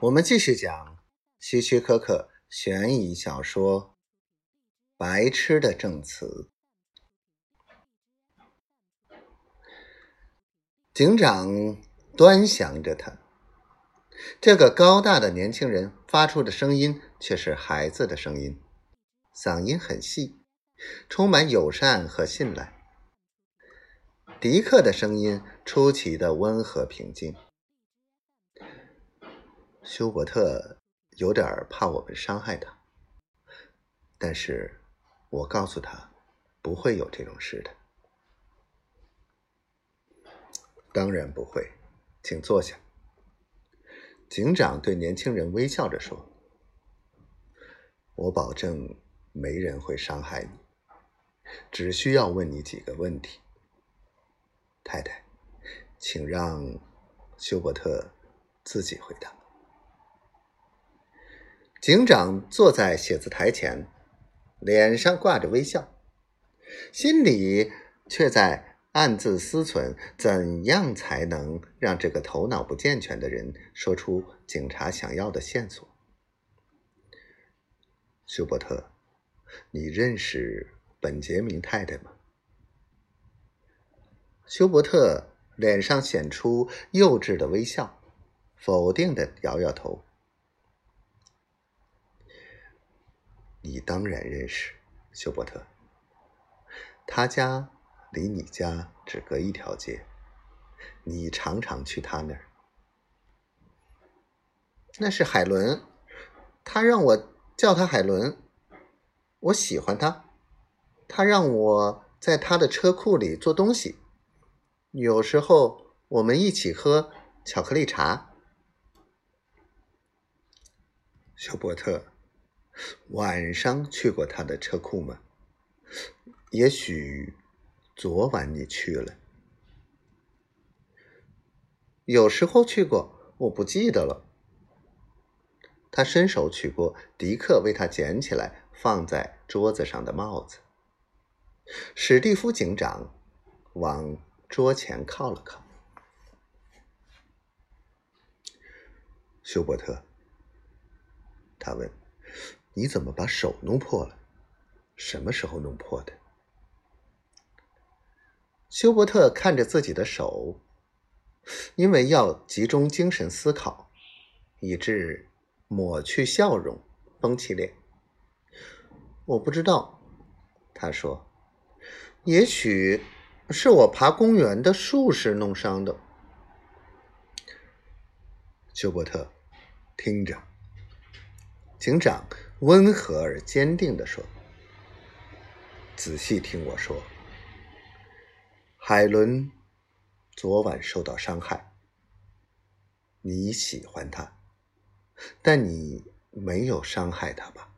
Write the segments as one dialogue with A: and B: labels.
A: 我们继续讲希区柯克悬疑小说《白痴的证词》。警长端详着他，这个高大的年轻人发出的声音却是孩子的声音，嗓音很细，充满友善和信赖。迪克的声音出奇的温和平静。休伯特有点怕我们伤害他，但是我告诉他不会有这种事的。当然不会，请坐下。警长对年轻人微笑着说：“我保证没人会伤害你，只需要问你几个问题。”太太，请让休伯特自己回答。警长坐在写字台前，脸上挂着微笑，心里却在暗自思忖：怎样才能让这个头脑不健全的人说出警察想要的线索？休伯特，你认识本杰明太太吗？休伯特脸上显出幼稚的微笑，否定的摇摇头。你当然认识，休伯特。他家离你家只隔一条街，你常常去他那儿。那是海伦，他让我叫他海伦。我喜欢他，他让我在他的车库里做东西。有时候我们一起喝巧克力茶，休伯特。晚上去过他的车库吗？也许昨晚你去了。有时候去过，我不记得了。他伸手取过迪克为他捡起来放在桌子上的帽子。史蒂夫警长往桌前靠了靠。休伯特，他问。你怎么把手弄破了？什么时候弄破的？休伯特看着自己的手，因为要集中精神思考，以致抹去笑容，绷起脸。我不知道，他说：“也许是我爬公园的树时弄伤的。”休伯特，听着，警长。温和而坚定地说：“仔细听我说，海伦昨晚受到伤害。你喜欢她，但你没有伤害她吧？”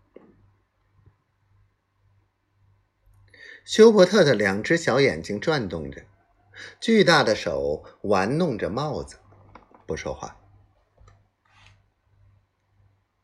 A: 休伯特的两只小眼睛转动着，巨大的手玩弄着帽子，不说话。